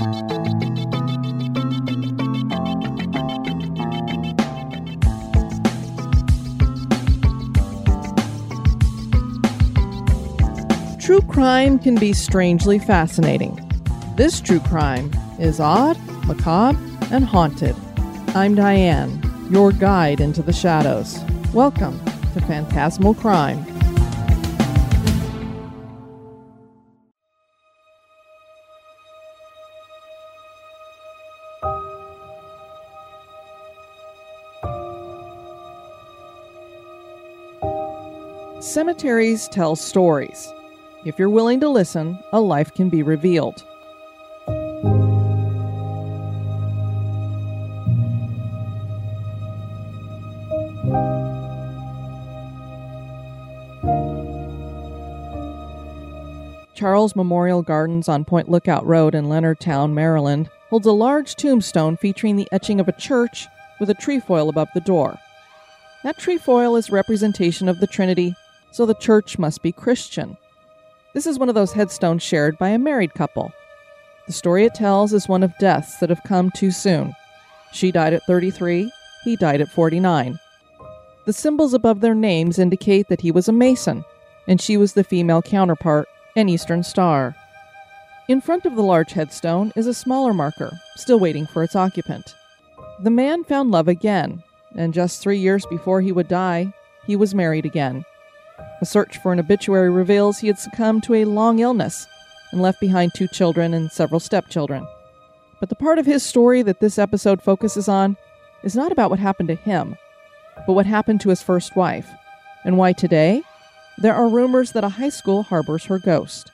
True crime can be strangely fascinating. This true crime is odd, macabre, and haunted. I'm Diane, your guide into the shadows. Welcome to Phantasmal Crime. Cemeteries tell stories. If you're willing to listen, a life can be revealed. Charles Memorial Gardens on Point Lookout Road in Leonardtown, Maryland, holds a large tombstone featuring the etching of a church with a trefoil above the door. That trefoil is representation of the Trinity, so the church must be Christian. This is one of those headstones shared by a married couple. The story it tells is one of deaths that have come too soon. She died at 33, he died at 49. The symbols above their names indicate that he was a Mason, and she was the female counterpart an Eastern Star. In front of the large headstone is a smaller marker, still waiting for its occupant. The man found love again, and just three years before he would die, he was married again. A search for an obituary reveals he had succumbed to a long illness and left behind two children and several stepchildren. But the part of his story that this episode focuses on is not about what happened to him, but what happened to his first wife, and why today there are rumors that a high school harbors her ghost.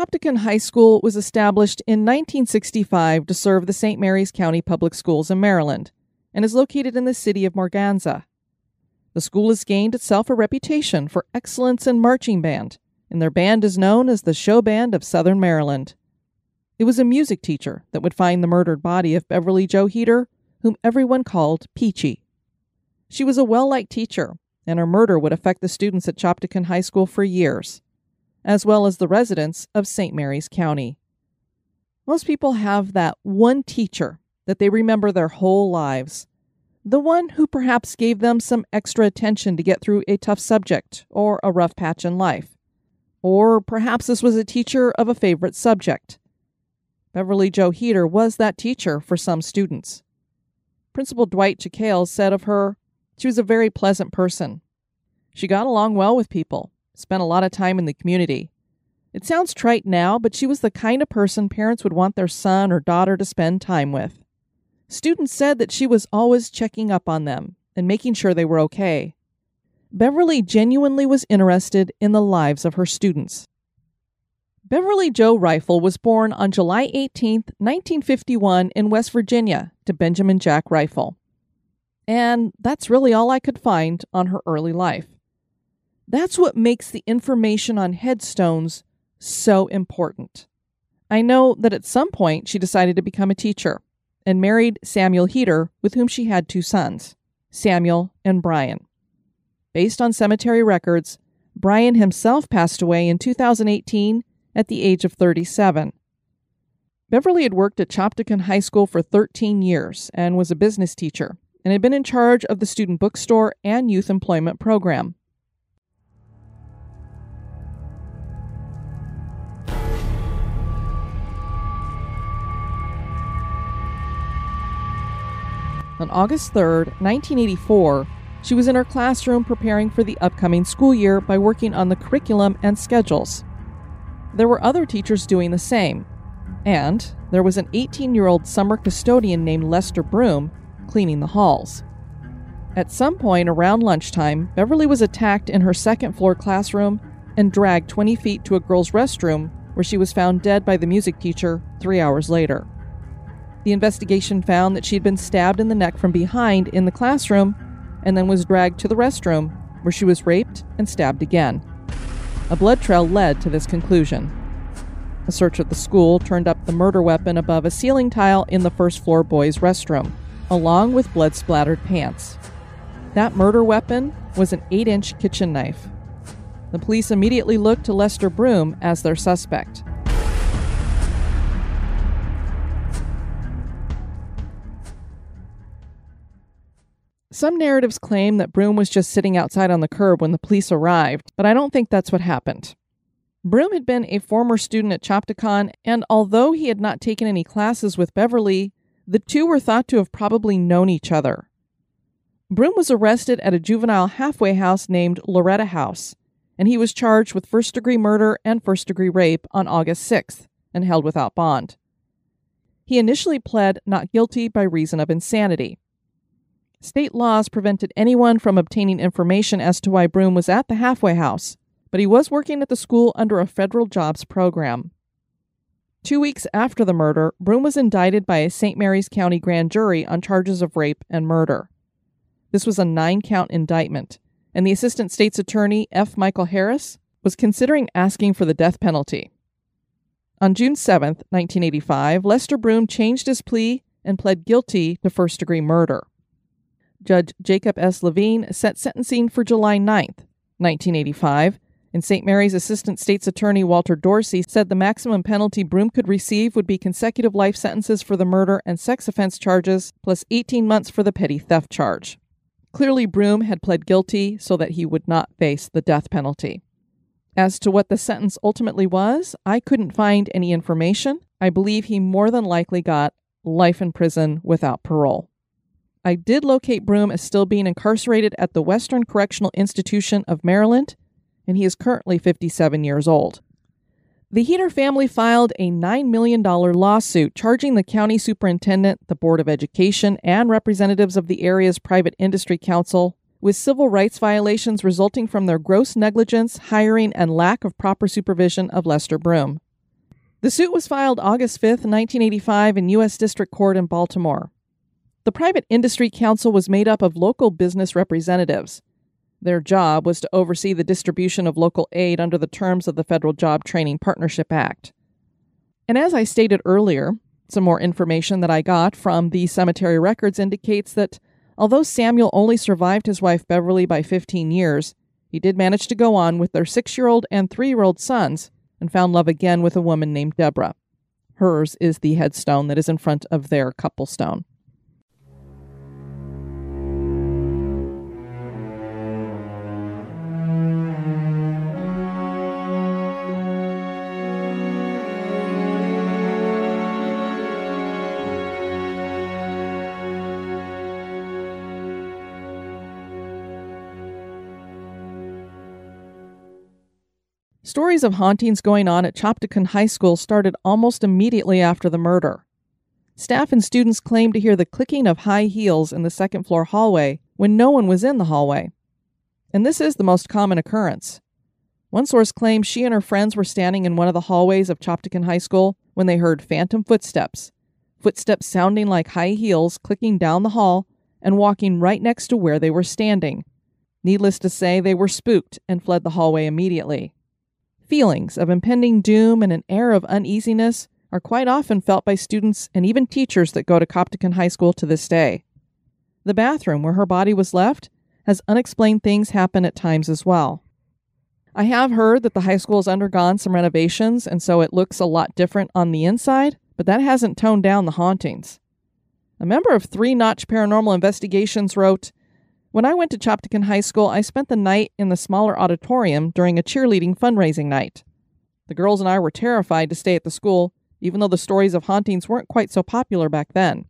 Chopticon High School was established in 1965 to serve the St. Mary's County Public Schools in Maryland and is located in the city of Morganza. The school has gained itself a reputation for excellence in marching band, and their band is known as the Show Band of Southern Maryland. It was a music teacher that would find the murdered body of Beverly Jo Heater, whom everyone called Peachie. She was a well liked teacher, and her murder would affect the students at Chopticon High School for years, as well as the residents of St. Mary's County. Most people have that one teacher that they remember their whole lives the one who perhaps gave them some extra attention to get through a tough subject or a rough patch in life. Or perhaps this was a teacher of a favorite subject. Beverly Jo Heater was that teacher for some students. Principal Dwight Chakales said of her, she was a very pleasant person. She got along well with people, spent a lot of time in the community. It sounds trite now, but she was the kind of person parents would want their son or daughter to spend time with. Students said that she was always checking up on them and making sure they were okay. Beverly genuinely was interested in the lives of her students. Beverly Jo Rifle was born on July 18, 1951, in West Virginia to Benjamin Jack Rifle. And that's really all I could find on her early life. That's what makes the information on headstones so important. I know that at some point she decided to become a teacher and married Samuel Heater, with whom she had two sons, Samuel and Brian. Based on cemetery records, Brian himself passed away in 2018 at the age of 37. Beverly had worked at Chopticon High School for 13 years and was a business teacher, and had been in charge of the student bookstore and youth employment program. On August 3, 1984, she was in her classroom preparing for the upcoming school year by working on the curriculum and schedules. There were other teachers doing the same, and there was an 18 year old summer custodian named Lester Broom cleaning the halls. At some point around lunchtime, Beverly was attacked in her second floor classroom and dragged 20 feet to a girls' restroom where she was found dead by the music teacher three hours later. The investigation found that she had been stabbed in the neck from behind in the classroom and then was dragged to the restroom, where she was raped and stabbed again. A blood trail led to this conclusion. A search of the school turned up the murder weapon above a ceiling tile in the first floor boys' restroom, along with blood splattered pants. That murder weapon was an 8 inch kitchen knife. The police immediately looked to Lester Broom as their suspect. Some narratives claim that Broom was just sitting outside on the curb when the police arrived, but I don't think that's what happened. Broom had been a former student at Chopticon, and although he had not taken any classes with Beverly, the two were thought to have probably known each other. Broom was arrested at a juvenile halfway house named Loretta House, and he was charged with first degree murder and first degree rape on August 6th and held without bond. He initially pled not guilty by reason of insanity. State laws prevented anyone from obtaining information as to why Broom was at the halfway house, but he was working at the school under a federal jobs program. Two weeks after the murder, Broom was indicted by a St. Mary's County grand jury on charges of rape and murder. This was a nine count indictment, and the Assistant State's Attorney, F. Michael Harris, was considering asking for the death penalty. On June 7, 1985, Lester Broom changed his plea and pled guilty to first degree murder. Judge Jacob S. Levine set sentencing for July 9, 1985, and St. Mary's Assistant State's Attorney Walter Dorsey said the maximum penalty Broom could receive would be consecutive life sentences for the murder and sex offense charges, plus 18 months for the petty theft charge. Clearly, Broom had pled guilty so that he would not face the death penalty. As to what the sentence ultimately was, I couldn't find any information. I believe he more than likely got life in prison without parole. I did locate Broom as still being incarcerated at the Western Correctional Institution of Maryland, and he is currently 57 years old. The Heater family filed a $9 million lawsuit charging the county superintendent, the Board of Education, and representatives of the area's private industry council with civil rights violations resulting from their gross negligence, hiring, and lack of proper supervision of Lester Broom. The suit was filed August 5, 1985, in U.S. District Court in Baltimore. The Private Industry Council was made up of local business representatives. Their job was to oversee the distribution of local aid under the terms of the Federal Job Training Partnership Act. And as I stated earlier, some more information that I got from the cemetery records indicates that although Samuel only survived his wife Beverly by 15 years, he did manage to go on with their six year old and three year old sons and found love again with a woman named Deborah. Hers is the headstone that is in front of their couple stone. Stories of hauntings going on at Chopticon High School started almost immediately after the murder. Staff and students claimed to hear the clicking of high heels in the second floor hallway when no one was in the hallway. And this is the most common occurrence. One source claims she and her friends were standing in one of the hallways of Chopticon High School when they heard phantom footsteps, footsteps sounding like high heels clicking down the hall and walking right next to where they were standing. Needless to say, they were spooked and fled the hallway immediately. Feelings of impending doom and an air of uneasiness are quite often felt by students and even teachers that go to Chopticon High School to this day. The bathroom where her body was left has unexplained things happen at times as well. I have heard that the high school has undergone some renovations and so it looks a lot different on the inside, but that hasn't toned down the hauntings. A member of Three Notch Paranormal Investigations wrote, when I went to Chopticon High School, I spent the night in the smaller auditorium during a cheerleading fundraising night. The girls and I were terrified to stay at the school, even though the stories of hauntings weren't quite so popular back then.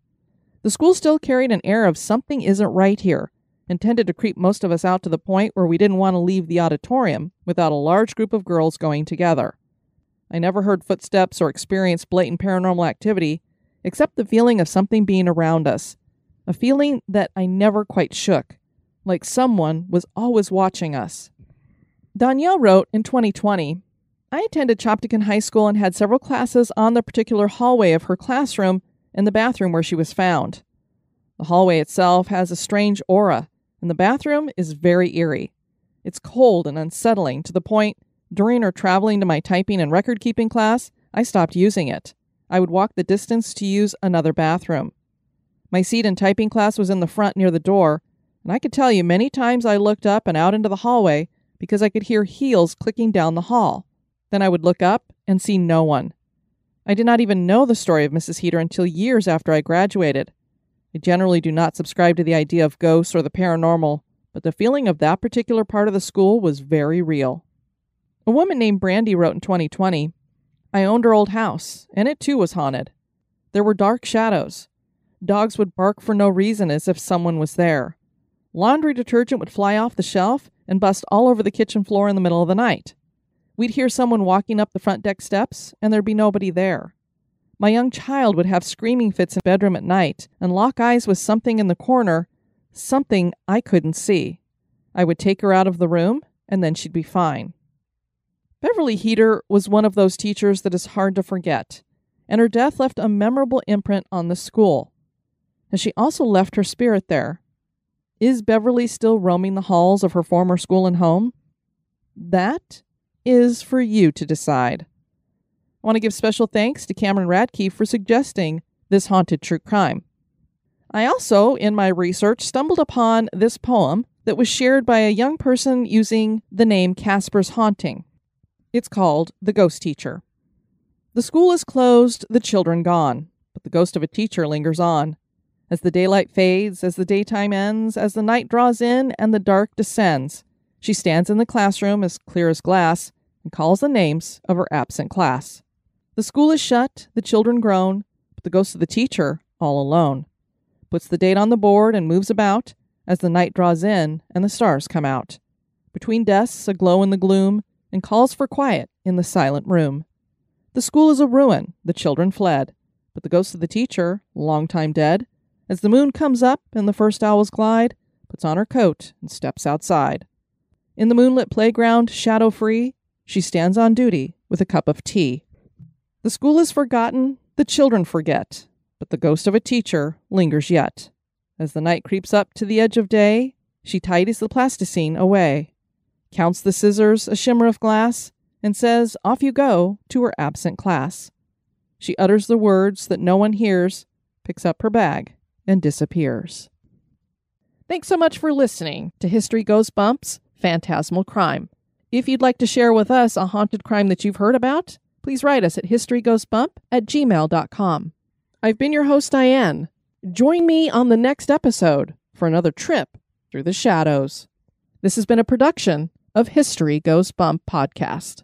The school still carried an air of something isn't right here, intended to creep most of us out to the point where we didn't want to leave the auditorium without a large group of girls going together. I never heard footsteps or experienced blatant paranormal activity, except the feeling of something being around us, a feeling that I never quite shook like someone was always watching us. Danielle wrote in 2020 I attended Chopticon High School and had several classes on the particular hallway of her classroom and the bathroom where she was found. The hallway itself has a strange aura, and the bathroom is very eerie. It's cold and unsettling to the point, during or traveling to my typing and record keeping class, I stopped using it. I would walk the distance to use another bathroom. My seat in typing class was in the front near the door, and I could tell you many times I looked up and out into the hallway because I could hear heels clicking down the hall. Then I would look up and see no one. I did not even know the story of Mrs. Heater until years after I graduated. I generally do not subscribe to the idea of ghosts or the paranormal, but the feeling of that particular part of the school was very real. A woman named Brandy wrote in 2020 I owned her old house, and it too was haunted. There were dark shadows. Dogs would bark for no reason as if someone was there. Laundry detergent would fly off the shelf and bust all over the kitchen floor in the middle of the night. We'd hear someone walking up the front deck steps, and there'd be nobody there. My young child would have screaming fits in the bedroom at night and lock eyes with something in the corner, something I couldn't see. I would take her out of the room, and then she'd be fine. Beverly Heater was one of those teachers that is hard to forget, and her death left a memorable imprint on the school. And she also left her spirit there. Is Beverly still roaming the halls of her former school and home? That is for you to decide. I want to give special thanks to Cameron Radke for suggesting this haunted true crime. I also, in my research, stumbled upon this poem that was shared by a young person using the name Casper's Haunting. It's called The Ghost Teacher. The school is closed, the children gone, but the ghost of a teacher lingers on. As the daylight fades, as the daytime ends, as the night draws in and the dark descends, she stands in the classroom as clear as glass and calls the names of her absent class. The school is shut, the children groan, but the ghost of the teacher, all alone, puts the date on the board and moves about as the night draws in and the stars come out. Between desks, aglow in the gloom, and calls for quiet in the silent room. The school is a ruin, the children fled, but the ghost of the teacher, long time dead, as the moon comes up and the first owls glide, puts on her coat and steps outside. In the moonlit playground, shadow free, she stands on duty with a cup of tea. The school is forgotten, the children forget, but the ghost of a teacher lingers yet. As the night creeps up to the edge of day, she tidies the plasticine away, counts the scissors, a shimmer of glass, and says, Off you go to her absent class. She utters the words that no one hears, picks up her bag, and disappears. Thanks so much for listening to History Goes Bumps Phantasmal Crime. If you'd like to share with us a haunted crime that you've heard about, please write us at historygoesbump at gmail.com. I've been your host, Diane. Join me on the next episode for another trip through the shadows. This has been a production of History Goes Bump podcast.